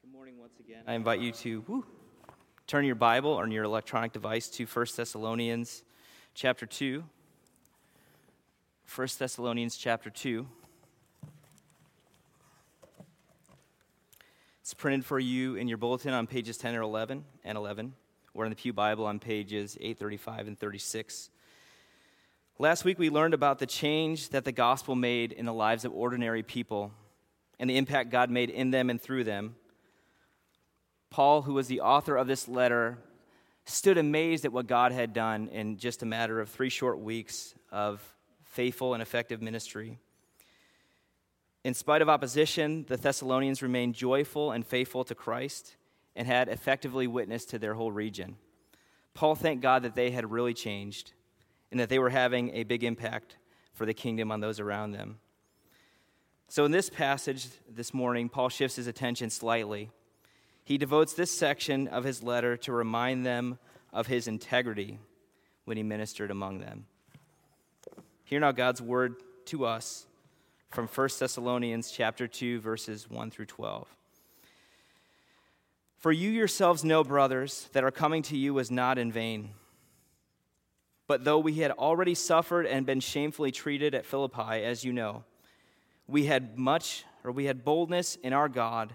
Good morning once again. I invite you to whew, turn your Bible or your electronic device to 1 Thessalonians chapter 2. 1 Thessalonians chapter 2. It's printed for you in your bulletin on pages 10 or 11 and 11, or in the Pew Bible on pages 835 and 36. Last week we learned about the change that the gospel made in the lives of ordinary people and the impact God made in them and through them. Paul, who was the author of this letter, stood amazed at what God had done in just a matter of three short weeks of faithful and effective ministry. In spite of opposition, the Thessalonians remained joyful and faithful to Christ and had effectively witnessed to their whole region. Paul thanked God that they had really changed and that they were having a big impact for the kingdom on those around them. So, in this passage this morning, Paul shifts his attention slightly. He devotes this section of his letter to remind them of his integrity when he ministered among them. Hear now God's word to us from 1 Thessalonians chapter 2 verses 1 through 12. For you yourselves know, brothers, that our coming to you was not in vain. But though we had already suffered and been shamefully treated at Philippi, as you know, we had much, or we had boldness in our God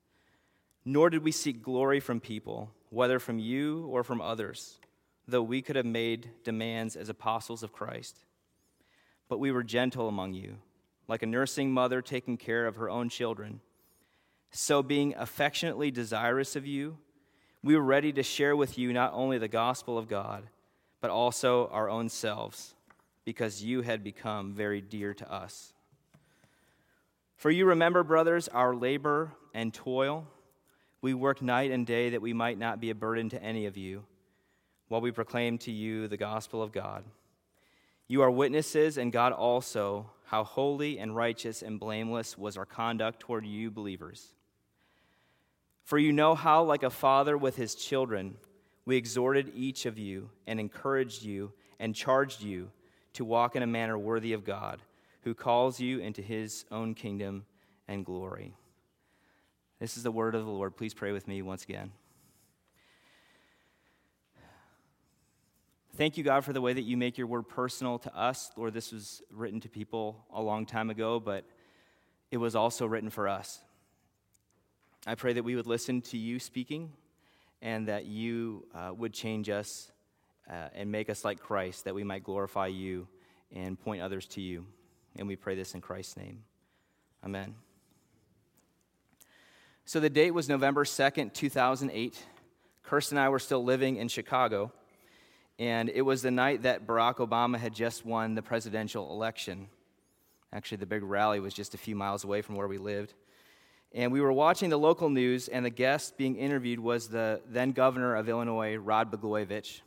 Nor did we seek glory from people, whether from you or from others, though we could have made demands as apostles of Christ. But we were gentle among you like a nursing mother taking care of her own children. So, being affectionately desirous of you, we were ready to share with you not only the gospel of God, but also our own selves, because you had become very dear to us. For you remember, brothers, our labor and toil. We work night and day that we might not be a burden to any of you, while we proclaim to you the gospel of God. You are witnesses, and God also how holy and righteous and blameless was our conduct toward you believers. For you know how, like a father with his children, we exhorted each of you and encouraged you and charged you to walk in a manner worthy of God, who calls you into his own kingdom and glory. This is the word of the Lord. Please pray with me once again. Thank you, God, for the way that you make your word personal to us. Lord, this was written to people a long time ago, but it was also written for us. I pray that we would listen to you speaking and that you uh, would change us uh, and make us like Christ, that we might glorify you and point others to you. And we pray this in Christ's name. Amen. So the date was November 2nd, 2008. Kirsten and I were still living in Chicago. And it was the night that Barack Obama had just won the presidential election. Actually, the big rally was just a few miles away from where we lived. And we were watching the local news, and the guest being interviewed was the then governor of Illinois, Rod Blagojevich.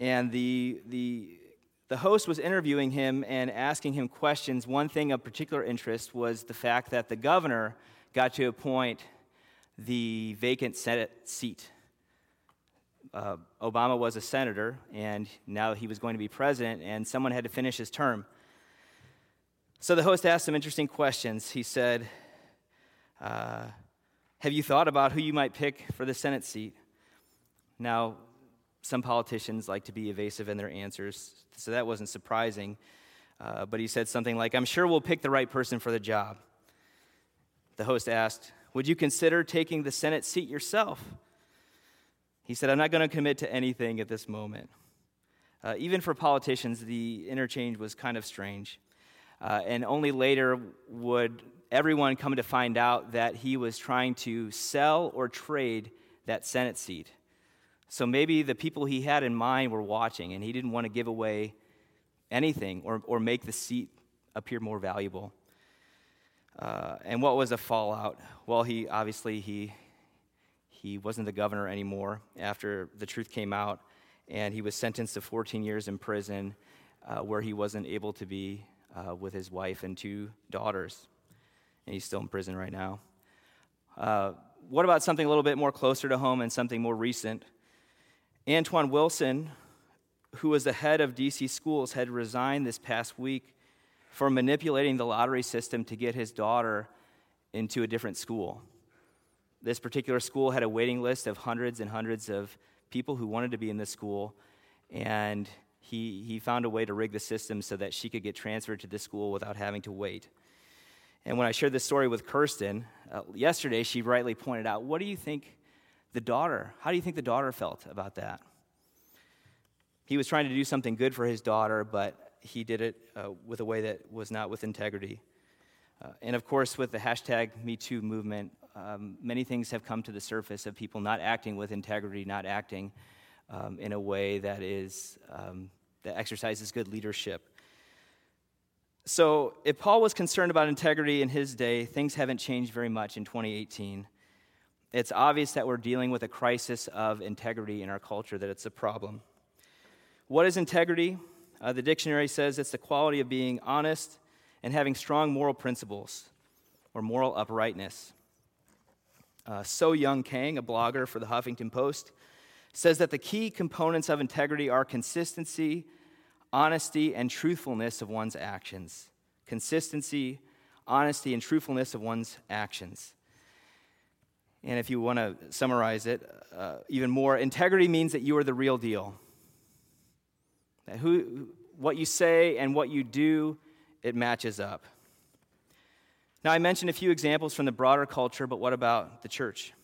And the, the, the host was interviewing him and asking him questions. One thing of particular interest was the fact that the governor got to appoint the vacant Senate seat uh, Obama was a senator, and now he was going to be president, and someone had to finish his term. So the host asked some interesting questions. He said, uh, Have you thought about who you might pick for the Senate seat? Now, some politicians like to be evasive in their answers, so that wasn't surprising. Uh, but he said something like, I'm sure we'll pick the right person for the job. The host asked, Would you consider taking the Senate seat yourself? He said, I'm not going to commit to anything at this moment. Uh, even for politicians, the interchange was kind of strange. Uh, and only later would everyone come to find out that he was trying to sell or trade that Senate seat. So maybe the people he had in mind were watching, and he didn't want to give away anything or, or make the seat appear more valuable. Uh, and what was the fallout? Well, he obviously he he wasn't the governor anymore after the truth came out, and he was sentenced to 14 years in prison uh, where he wasn't able to be uh, with his wife and two daughters. And he's still in prison right now. Uh, what about something a little bit more closer to home and something more recent? Antwan Wilson, who was the head of DC schools, had resigned this past week for manipulating the lottery system to get his daughter into a different school. This particular school had a waiting list of hundreds and hundreds of people who wanted to be in this school, and he, he found a way to rig the system so that she could get transferred to this school without having to wait. And when I shared this story with Kirsten uh, yesterday, she rightly pointed out, What do you think the daughter, how do you think the daughter felt about that? He was trying to do something good for his daughter, but he did it uh, with a way that was not with integrity. Uh, and of course, with the hashtag MeToo movement, um, many things have come to the surface of people not acting with integrity, not acting um, in a way that is um, that exercises good leadership. So, if Paul was concerned about integrity in his day, things haven't changed very much in 2018. It's obvious that we're dealing with a crisis of integrity in our culture, that it's a problem. What is integrity? Uh, the dictionary says it's the quality of being honest and having strong moral principles or moral uprightness. Uh, so Young Kang, a blogger for the Huffington Post, says that the key components of integrity are consistency, honesty, and truthfulness of one's actions. Consistency, honesty, and truthfulness of one's actions. And if you want to summarize it uh, even more, integrity means that you are the real deal. That who, what you say and what you do it matches up. Now, I mentioned a few examples from the broader culture, but what about the church?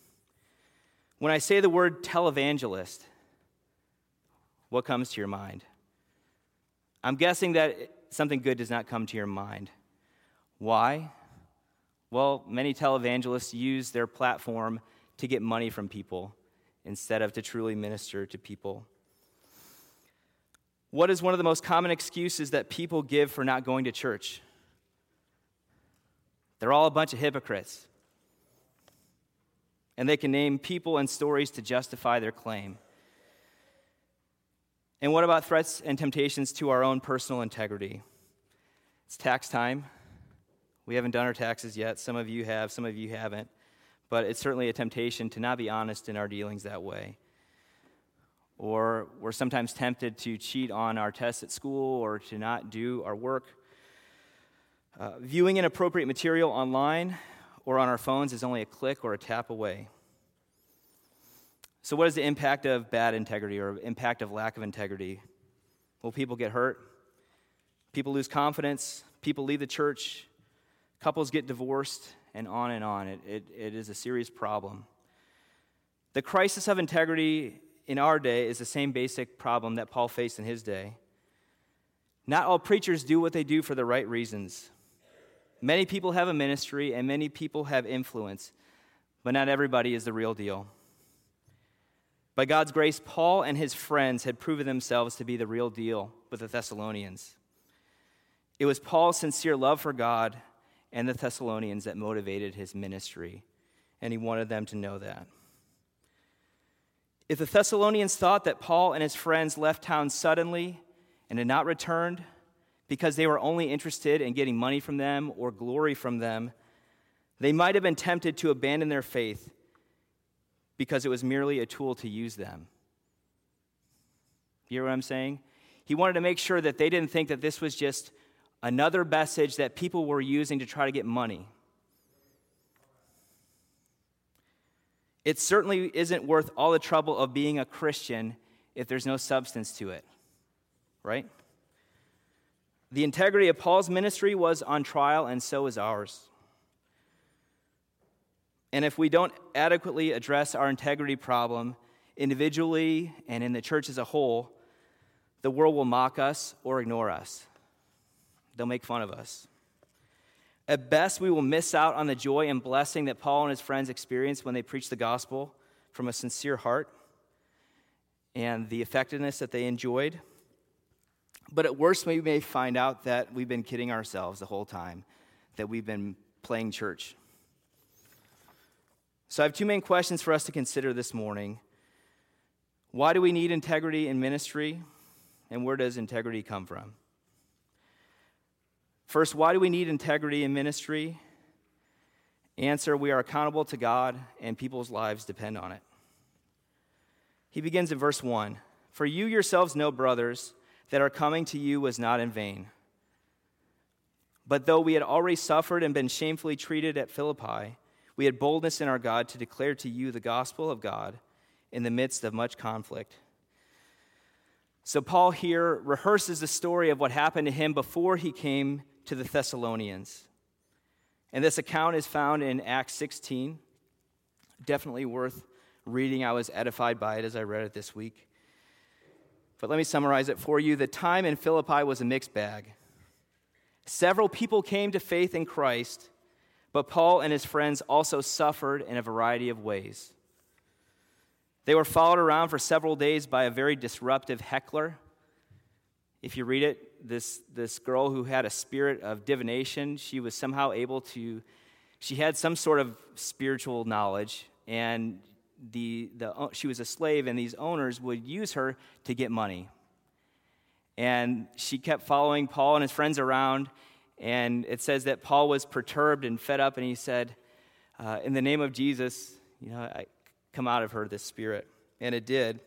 When I say the word televangelist, what comes to your mind? I'm guessing that something good does not come to your mind. Why? Well, many televangelists use their platform to get money from people instead of to truly minister to people. What is one of the most common excuses that people give for not going to church? They're all a bunch of hypocrites. And they can name people and stories to justify their claim. And what about threats and temptations to our own personal integrity? It's tax time. We haven't done our taxes yet. Some of you have, some of you haven't. But it's certainly a temptation to not be honest in our dealings that way or we're sometimes tempted to cheat on our tests at school or to not do our work. Uh, viewing inappropriate material online or on our phones is only a click or a tap away. So, what is the impact of bad integrity or impact of lack of integrity? Will people get hurt, people lose confidence, people leave the church, couples get divorced, and on and on. It, it, it is a serious problem. The crisis of integrity in our day is the same basic problem that Paul faced in his day. Not all preachers do what they do for the right reasons. Many people have a ministry and many people have influence, but not everybody is the real deal. By God's grace, Paul and his friends had proven themselves to be the real deal with the Thessalonians. It was Paul's sincere love for God and the Thessalonians that motivated his ministry, and he wanted them to know that. If the Thessalonians thought that Paul and his friends left town suddenly and had not returned because they were only interested in getting money from them or glory from them, they might have been tempted to abandon their faith because it was merely a tool to use them. You hear what I'm saying? He wanted to make sure that they didn't think that this was just another message that people were using to try to get money. It certainly isn't worth all the trouble of being a Christian if there's no substance to it, right? The integrity of Paul's ministry was on trial, and so is ours. And if we don't adequately address our integrity problem individually and in the church as a whole, the world will mock us or ignore us. They'll make fun of us. At best, we will miss out on the joy and blessing that Paul and his friends experienced when they preached the gospel from a sincere heart and the effectiveness that they enjoyed. But at worst, we may find out that we've been kidding ourselves the whole time, that we've been playing church. So I have two main questions for us to consider this morning. Why do we need integrity in ministry? And where does integrity come from? First, why do we need integrity in ministry? Answer We are accountable to God, and people's lives depend on it. He begins in verse 1 For you yourselves know, brothers, that our coming to you was not in vain. But though we had already suffered and been shamefully treated at Philippi, we had boldness in our God to declare to you the gospel of God in the midst of much conflict. So, Paul here rehearses the story of what happened to him before he came to the Thessalonians. And this account is found in Acts 16. Definitely worth reading. I was edified by it as I read it this week. But let me summarize it for you. The time in Philippi was a mixed bag. Several people came to faith in Christ, but Paul and his friends also suffered in a variety of ways. They were followed around for several days by a very disruptive heckler. If you read it, this, this girl who had a spirit of divination, she was somehow able to, she had some sort of spiritual knowledge, and the, the, she was a slave, and these owners would use her to get money. And she kept following Paul and his friends around, and it says that Paul was perturbed and fed up, and he said, uh, In the name of Jesus, you know, I, come out of her, this spirit. And it did.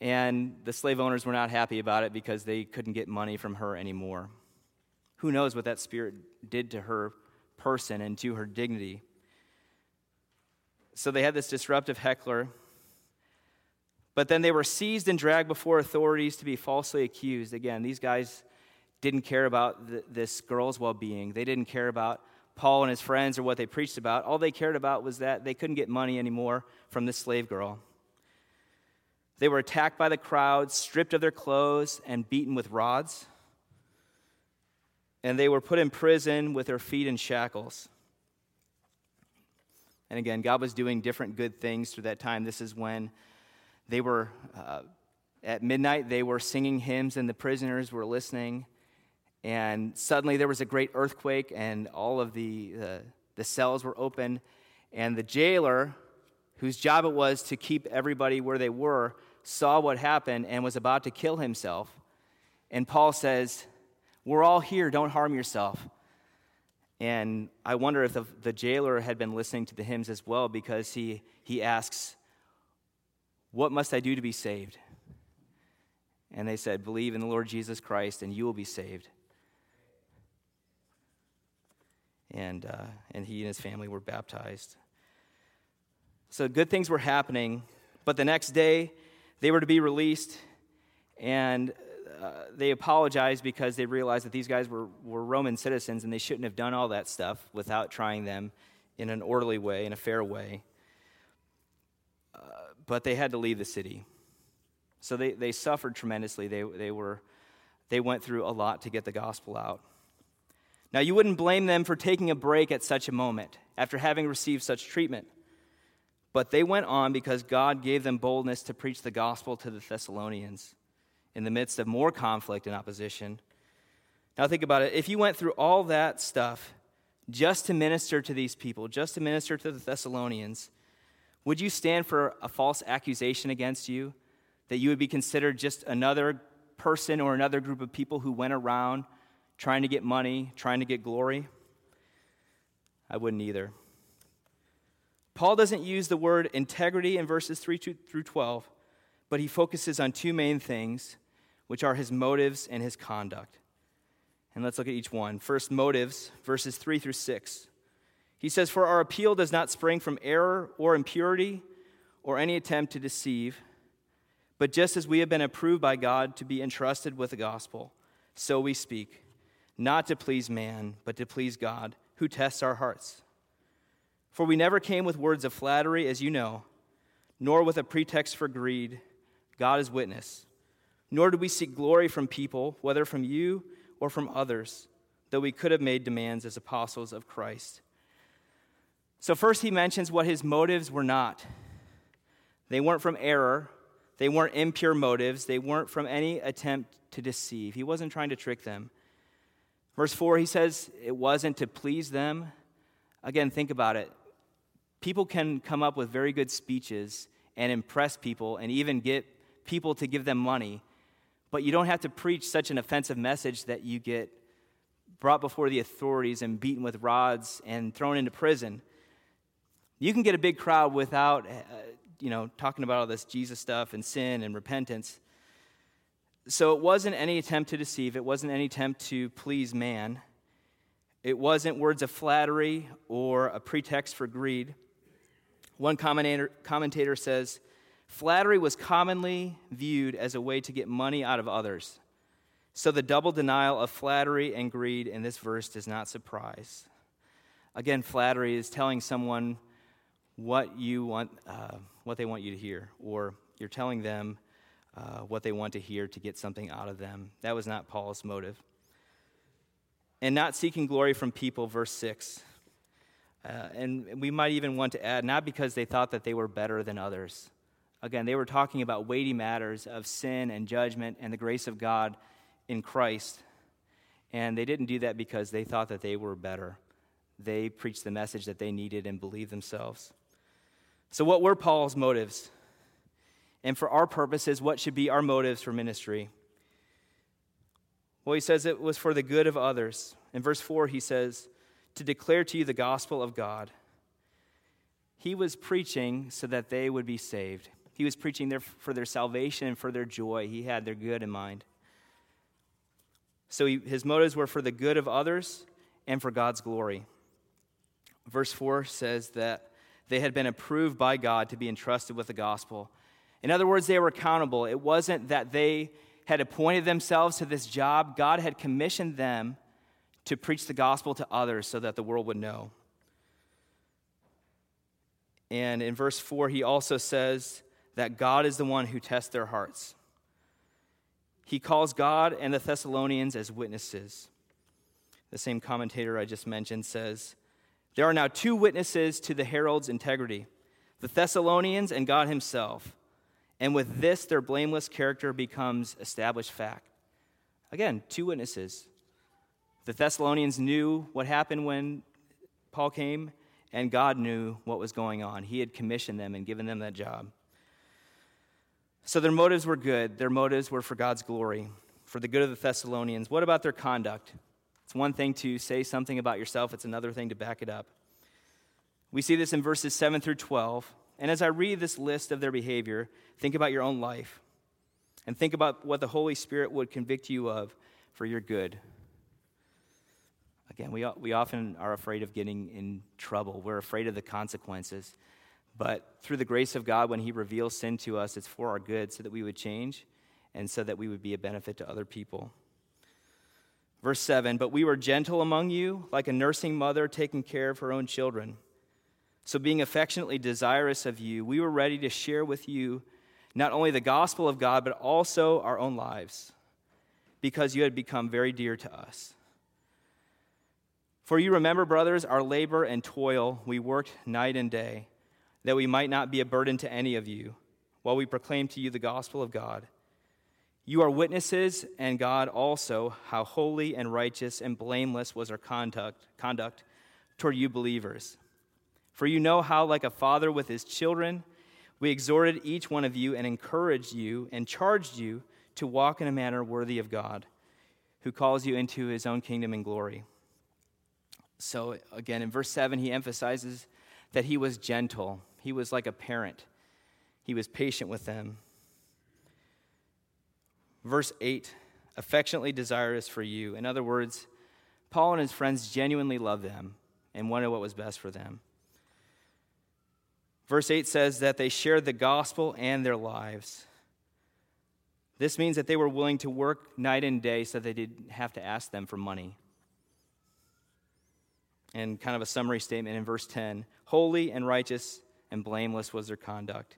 And the slave owners were not happy about it because they couldn't get money from her anymore. Who knows what that spirit did to her person and to her dignity? So they had this disruptive heckler. But then they were seized and dragged before authorities to be falsely accused. Again, these guys didn't care about the, this girl's well being, they didn't care about Paul and his friends or what they preached about. All they cared about was that they couldn't get money anymore from this slave girl. They were attacked by the crowd, stripped of their clothes, and beaten with rods. And they were put in prison with their feet in shackles. And again, God was doing different good things through that time. This is when they were, uh, at midnight, they were singing hymns, and the prisoners were listening. And suddenly there was a great earthquake, and all of the, uh, the cells were open. And the jailer, whose job it was to keep everybody where they were, saw what happened and was about to kill himself. And Paul says, We're all here, don't harm yourself. And I wonder if the, the jailer had been listening to the hymns as well because he, he asks, What must I do to be saved? And they said, Believe in the Lord Jesus Christ and you will be saved. and, uh, and he and his family were baptized. So good things were happening, but the next day they were to be released, and uh, they apologized because they realized that these guys were, were Roman citizens and they shouldn't have done all that stuff without trying them in an orderly way, in a fair way. Uh, but they had to leave the city. So they, they suffered tremendously. They, they, were, they went through a lot to get the gospel out. Now, you wouldn't blame them for taking a break at such a moment after having received such treatment. But they went on because God gave them boldness to preach the gospel to the Thessalonians in the midst of more conflict and opposition. Now, think about it. If you went through all that stuff just to minister to these people, just to minister to the Thessalonians, would you stand for a false accusation against you that you would be considered just another person or another group of people who went around? trying to get money, trying to get glory? I wouldn't either. Paul doesn't use the word integrity in verses 3 through 12, but he focuses on two main things, which are his motives and his conduct. And let's look at each one. First, motives, verses 3 through 6. He says, For our appeal does not spring from error or impurity or any attempt to deceive, but just as we have been approved by God to be entrusted with the gospel, so we speak not to please man, but to please God, who tests our hearts. For we never came with words of flattery, as you know, nor with a pretext for greed. God is witness. Nor did we seek glory from people, whether from you or from others, though we could have made demands as apostles of Christ. So, first, he mentions what his motives were not. They weren't from error, they weren't impure motives, they weren't from any attempt to deceive. He wasn't trying to trick them. Verse 4, he says, It wasn't to please them. Again, think about it. People can come up with very good speeches and impress people and even get people to give them money, but you don't have to preach such an offensive message that you get brought before the authorities and beaten with rods and thrown into prison. You can get a big crowd without, uh, you know, talking about all this Jesus stuff and sin and repentance. So it wasn't any attempt to deceive, it wasn't any attempt to please man. It wasn't words of flattery or a pretext for greed. One commentator, commentator says, Flattery was commonly viewed as a way to get money out of others. So the double denial of flattery and greed in this verse does not surprise. Again, flattery is telling someone what you want, uh, what they want you to hear, or you're telling them uh, what they want to hear to get something out of them. That was not Paul's motive. And not seeking glory from people, verse 6. Uh, and we might even want to add, not because they thought that they were better than others. Again, they were talking about weighty matters of sin and judgment and the grace of God in Christ. And they didn't do that because they thought that they were better. They preached the message that they needed and believed themselves. So, what were Paul's motives? And for our purposes, what should be our motives for ministry? Well, he says it was for the good of others. In verse 4, he says, to declare to you the gospel of God. He was preaching so that they would be saved. He was preaching their, for their salvation and for their joy. He had their good in mind. So he, his motives were for the good of others and for God's glory. Verse 4 says that they had been approved by God to be entrusted with the gospel. In other words, they were accountable. It wasn't that they had appointed themselves to this job, God had commissioned them to preach the gospel to others so that the world would know. And in verse 4, he also says that God is the one who tests their hearts. He calls God and the Thessalonians as witnesses. The same commentator I just mentioned says, There are now two witnesses to the herald's integrity the Thessalonians and God Himself. And with this, their blameless character becomes established fact. Again, two witnesses. The Thessalonians knew what happened when Paul came, and God knew what was going on. He had commissioned them and given them that job. So their motives were good. Their motives were for God's glory, for the good of the Thessalonians. What about their conduct? It's one thing to say something about yourself, it's another thing to back it up. We see this in verses 7 through 12. And as I read this list of their behavior, think about your own life and think about what the Holy Spirit would convict you of for your good. Again, we, we often are afraid of getting in trouble, we're afraid of the consequences. But through the grace of God, when He reveals sin to us, it's for our good so that we would change and so that we would be a benefit to other people. Verse 7 But we were gentle among you, like a nursing mother taking care of her own children. So, being affectionately desirous of you, we were ready to share with you not only the gospel of God, but also our own lives, because you had become very dear to us. For you remember, brothers, our labor and toil, we worked night and day that we might not be a burden to any of you while we proclaim to you the gospel of God. You are witnesses, and God also, how holy and righteous and blameless was our conduct, conduct toward you believers. For you know how, like a father with his children, we exhorted each one of you and encouraged you and charged you to walk in a manner worthy of God, who calls you into his own kingdom and glory. So, again, in verse 7, he emphasizes that he was gentle he was like a parent, he was patient with them. Verse 8 affectionately desirous for you. In other words, Paul and his friends genuinely loved them and wanted what was best for them. Verse 8 says that they shared the gospel and their lives. This means that they were willing to work night and day so they didn't have to ask them for money. And kind of a summary statement in verse 10 Holy and righteous and blameless was their conduct.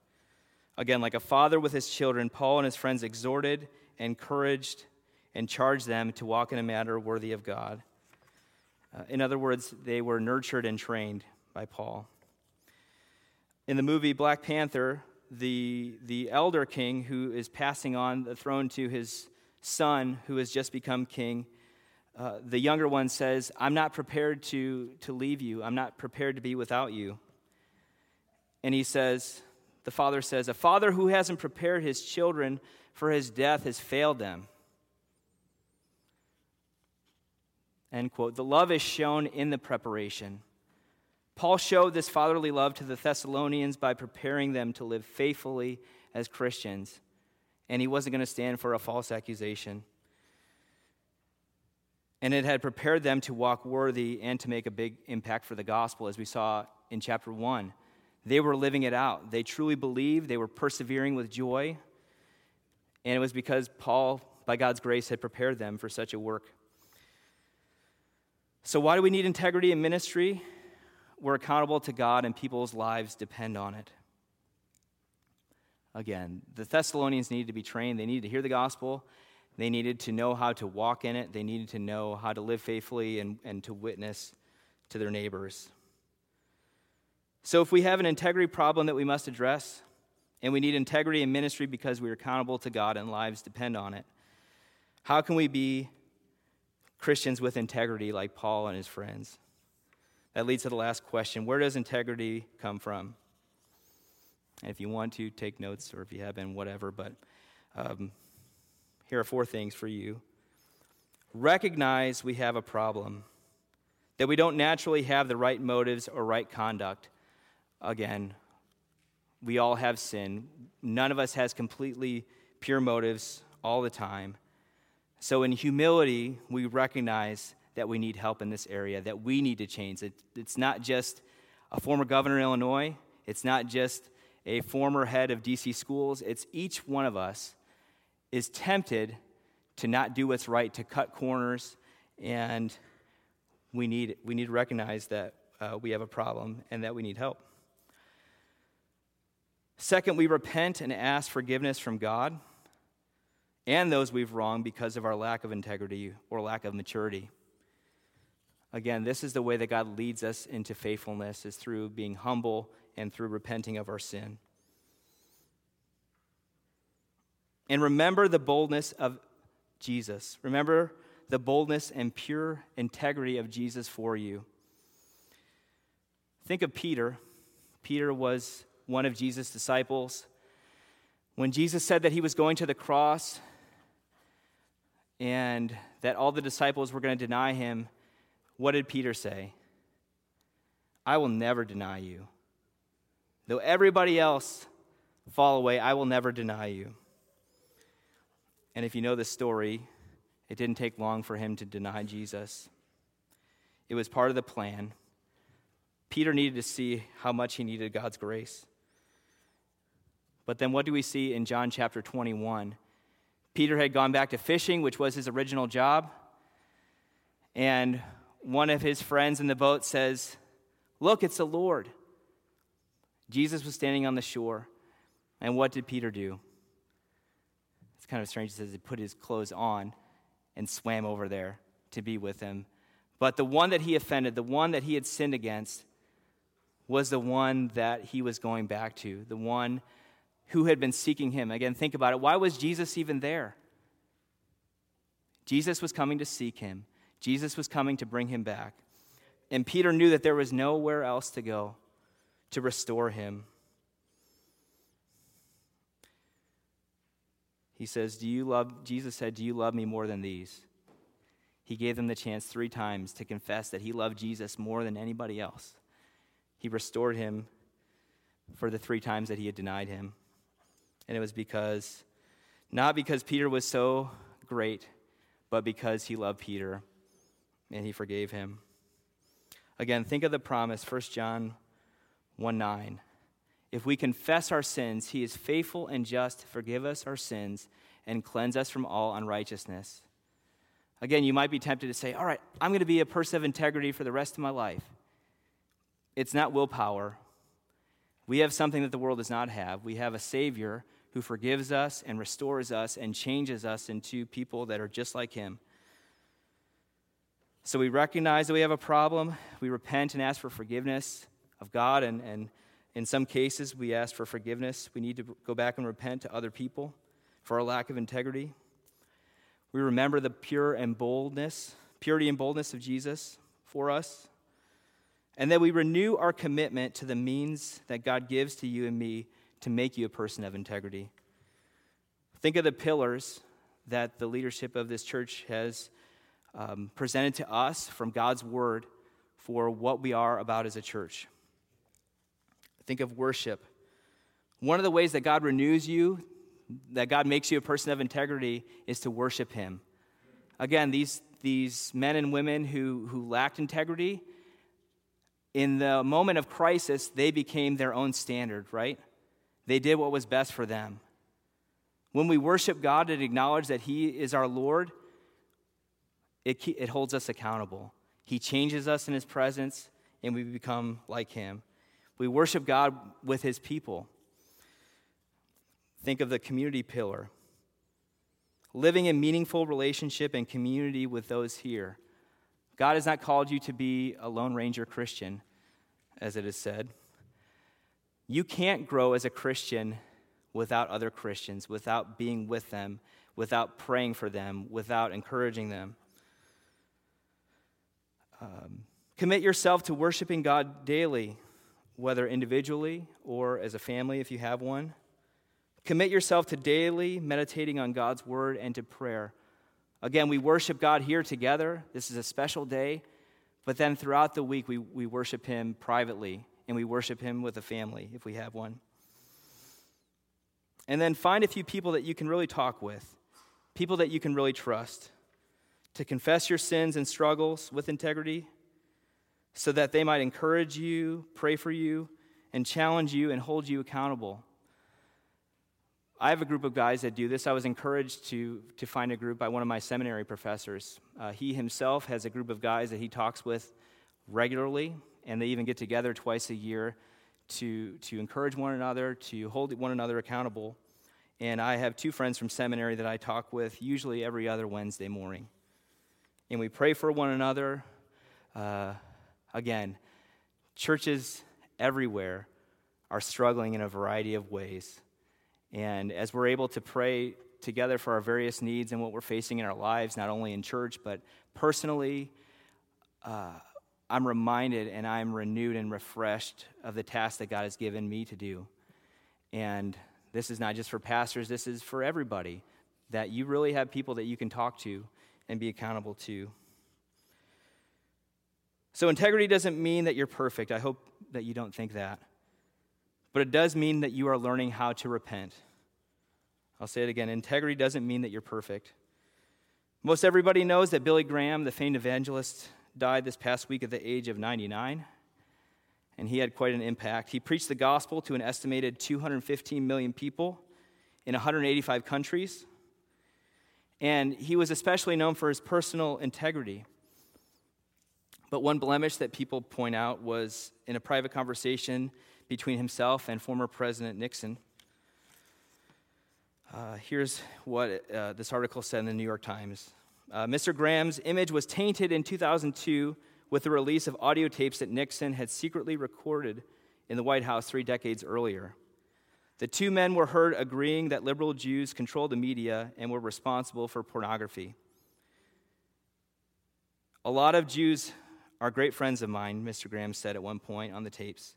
Again, like a father with his children, Paul and his friends exhorted, encouraged, and charged them to walk in a manner worthy of God. Uh, in other words, they were nurtured and trained by Paul. In the movie Black Panther, the, the elder king who is passing on the throne to his son who has just become king, uh, the younger one says, I'm not prepared to, to leave you. I'm not prepared to be without you. And he says, the father says, A father who hasn't prepared his children for his death has failed them. End quote. The love is shown in the preparation. Paul showed this fatherly love to the Thessalonians by preparing them to live faithfully as Christians, and he wasn't going to stand for a false accusation. And it had prepared them to walk worthy and to make a big impact for the gospel, as we saw in chapter 1. They were living it out. They truly believed, they were persevering with joy, and it was because Paul, by God's grace, had prepared them for such a work. So, why do we need integrity in ministry? We're accountable to God, and people's lives depend on it. Again, the Thessalonians needed to be trained. They needed to hear the gospel. They needed to know how to walk in it. They needed to know how to live faithfully and, and to witness to their neighbors. So, if we have an integrity problem that we must address, and we need integrity in ministry because we are accountable to God and lives depend on it, how can we be Christians with integrity like Paul and his friends? That leads to the last question Where does integrity come from? And if you want to, take notes, or if you have been, whatever, but um, here are four things for you. Recognize we have a problem, that we don't naturally have the right motives or right conduct. Again, we all have sin. None of us has completely pure motives all the time. So, in humility, we recognize that we need help in this area, that we need to change. It, it's not just a former governor in Illinois, it's not just a former head of DC schools, it's each one of us is tempted to not do what's right, to cut corners, and we need, we need to recognize that uh, we have a problem and that we need help. Second, we repent and ask forgiveness from God and those we've wronged because of our lack of integrity or lack of maturity. Again, this is the way that God leads us into faithfulness is through being humble and through repenting of our sin. And remember the boldness of Jesus. Remember the boldness and pure integrity of Jesus for you. Think of Peter. Peter was one of Jesus' disciples. When Jesus said that he was going to the cross and that all the disciples were going to deny him, what did Peter say? I will never deny you. Though everybody else fall away, I will never deny you. And if you know the story, it didn't take long for him to deny Jesus. It was part of the plan. Peter needed to see how much he needed God's grace. But then what do we see in John chapter 21? Peter had gone back to fishing, which was his original job. And one of his friends in the boat says, Look, it's the Lord. Jesus was standing on the shore. And what did Peter do? It's kind of strange. He says he put his clothes on and swam over there to be with him. But the one that he offended, the one that he had sinned against, was the one that he was going back to, the one who had been seeking him. Again, think about it. Why was Jesus even there? Jesus was coming to seek him, Jesus was coming to bring him back. And Peter knew that there was nowhere else to go to restore him. He says, Do you love, Jesus said, Do you love me more than these? He gave them the chance three times to confess that he loved Jesus more than anybody else. He restored him for the three times that he had denied him. And it was because, not because Peter was so great, but because he loved Peter and he forgave him. Again, think of the promise, 1 John 1 9. If we confess our sins, he is faithful and just to forgive us our sins and cleanse us from all unrighteousness. Again, you might be tempted to say, All right, I'm going to be a person of integrity for the rest of my life. It's not willpower. We have something that the world does not have. We have a Savior who forgives us and restores us and changes us into people that are just like Him. So we recognize that we have a problem. We repent and ask for forgiveness of God. And, and in some cases, we ask for forgiveness. We need to go back and repent to other people for our lack of integrity. We remember the pure and boldness, purity and boldness of Jesus for us. and that we renew our commitment to the means that God gives to you and me to make you a person of integrity. Think of the pillars that the leadership of this church has um, presented to us from God's word for what we are about as a church. Think of worship. One of the ways that God renews you, that God makes you a person of integrity, is to worship Him. Again, these, these men and women who, who lacked integrity, in the moment of crisis, they became their own standard, right? They did what was best for them. When we worship God and acknowledge that He is our Lord, it, it holds us accountable. He changes us in His presence, and we become like Him. We worship God with His people. Think of the community pillar living in meaningful relationship and community with those here. God has not called you to be a Lone Ranger Christian, as it is said. You can't grow as a Christian without other Christians, without being with them, without praying for them, without encouraging them. Um, commit yourself to worshiping God daily, whether individually or as a family if you have one. Commit yourself to daily meditating on God's word and to prayer. Again, we worship God here together. This is a special day. But then throughout the week, we, we worship Him privately and we worship Him with a family if we have one. And then find a few people that you can really talk with, people that you can really trust, to confess your sins and struggles with integrity so that they might encourage you, pray for you, and challenge you and hold you accountable. I have a group of guys that do this. I was encouraged to, to find a group by one of my seminary professors. Uh, he himself has a group of guys that he talks with regularly, and they even get together twice a year to, to encourage one another, to hold one another accountable. And I have two friends from seminary that I talk with usually every other Wednesday morning. And we pray for one another. Uh, again, churches everywhere are struggling in a variety of ways. And as we're able to pray together for our various needs and what we're facing in our lives, not only in church, but personally, uh, I'm reminded and I'm renewed and refreshed of the task that God has given me to do. And this is not just for pastors, this is for everybody. That you really have people that you can talk to and be accountable to. So, integrity doesn't mean that you're perfect. I hope that you don't think that. But it does mean that you are learning how to repent. I'll say it again integrity doesn't mean that you're perfect. Most everybody knows that Billy Graham, the famed evangelist, died this past week at the age of 99, and he had quite an impact. He preached the gospel to an estimated 215 million people in 185 countries, and he was especially known for his personal integrity. But one blemish that people point out was in a private conversation between himself and former President Nixon. Uh, here's what uh, this article said in the New York Times. Uh, Mr. Graham's image was tainted in 2002 with the release of audio tapes that Nixon had secretly recorded in the White House three decades earlier. The two men were heard agreeing that liberal Jews controlled the media and were responsible for pornography. A lot of Jews are great friends of mine, Mr. Graham said at one point on the tapes.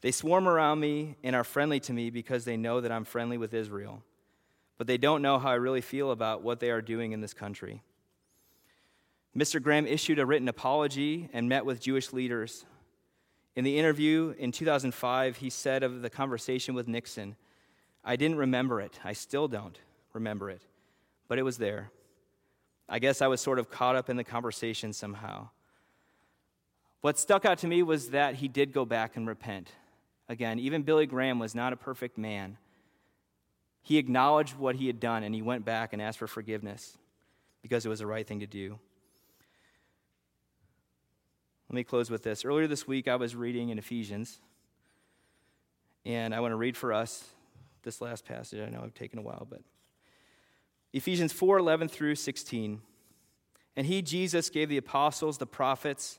They swarm around me and are friendly to me because they know that I'm friendly with Israel. But they don't know how I really feel about what they are doing in this country. Mr. Graham issued a written apology and met with Jewish leaders. In the interview in 2005, he said of the conversation with Nixon, I didn't remember it. I still don't remember it, but it was there. I guess I was sort of caught up in the conversation somehow. What stuck out to me was that he did go back and repent. Again, even Billy Graham was not a perfect man. He acknowledged what he had done and he went back and asked for forgiveness because it was the right thing to do. Let me close with this. Earlier this week, I was reading in Ephesians, and I want to read for us this last passage. I know I've taken a while, but Ephesians 4 11 through 16. And he, Jesus, gave the apostles, the prophets,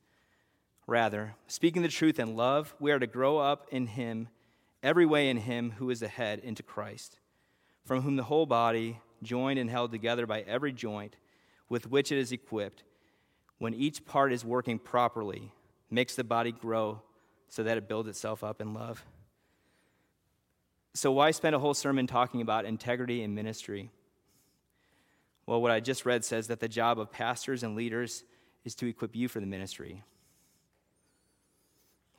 Rather, speaking the truth in love, we are to grow up in Him, every way in Him who is the head, into Christ, from whom the whole body, joined and held together by every joint with which it is equipped, when each part is working properly, makes the body grow so that it builds itself up in love. So, why spend a whole sermon talking about integrity in ministry? Well, what I just read says that the job of pastors and leaders is to equip you for the ministry.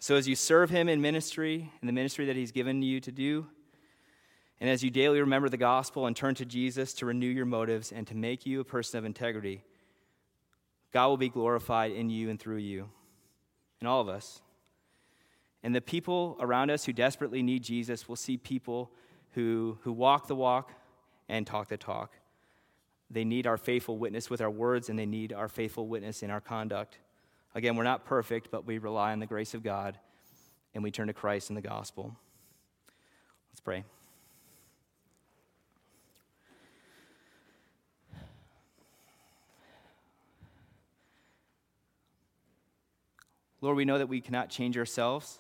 So, as you serve Him in ministry, in the ministry that He's given you to do, and as you daily remember the gospel and turn to Jesus to renew your motives and to make you a person of integrity, God will be glorified in you and through you and all of us. And the people around us who desperately need Jesus will see people who, who walk the walk and talk the talk. They need our faithful witness with our words, and they need our faithful witness in our conduct. Again, we're not perfect, but we rely on the grace of God, and we turn to Christ and the gospel. Let's pray. Lord, we know that we cannot change ourselves.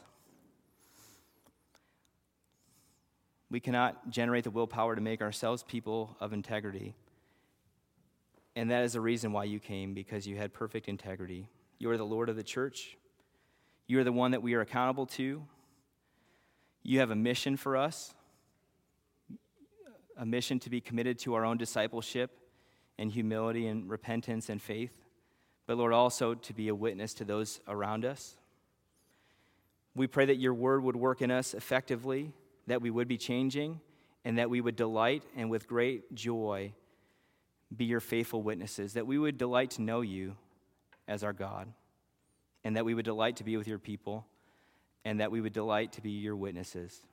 We cannot generate the willpower to make ourselves people of integrity. And that is the reason why you came, because you had perfect integrity. You are the Lord of the church. You are the one that we are accountable to. You have a mission for us, a mission to be committed to our own discipleship and humility and repentance and faith but Lord, also to be a witness to those around us. We pray that your word would work in us effectively, that we would be changing, and that we would delight and with great joy be your faithful witnesses, that we would delight to know you as our God, and that we would delight to be with your people, and that we would delight to be your witnesses.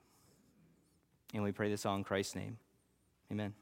And we pray this all in Christ's name. Amen.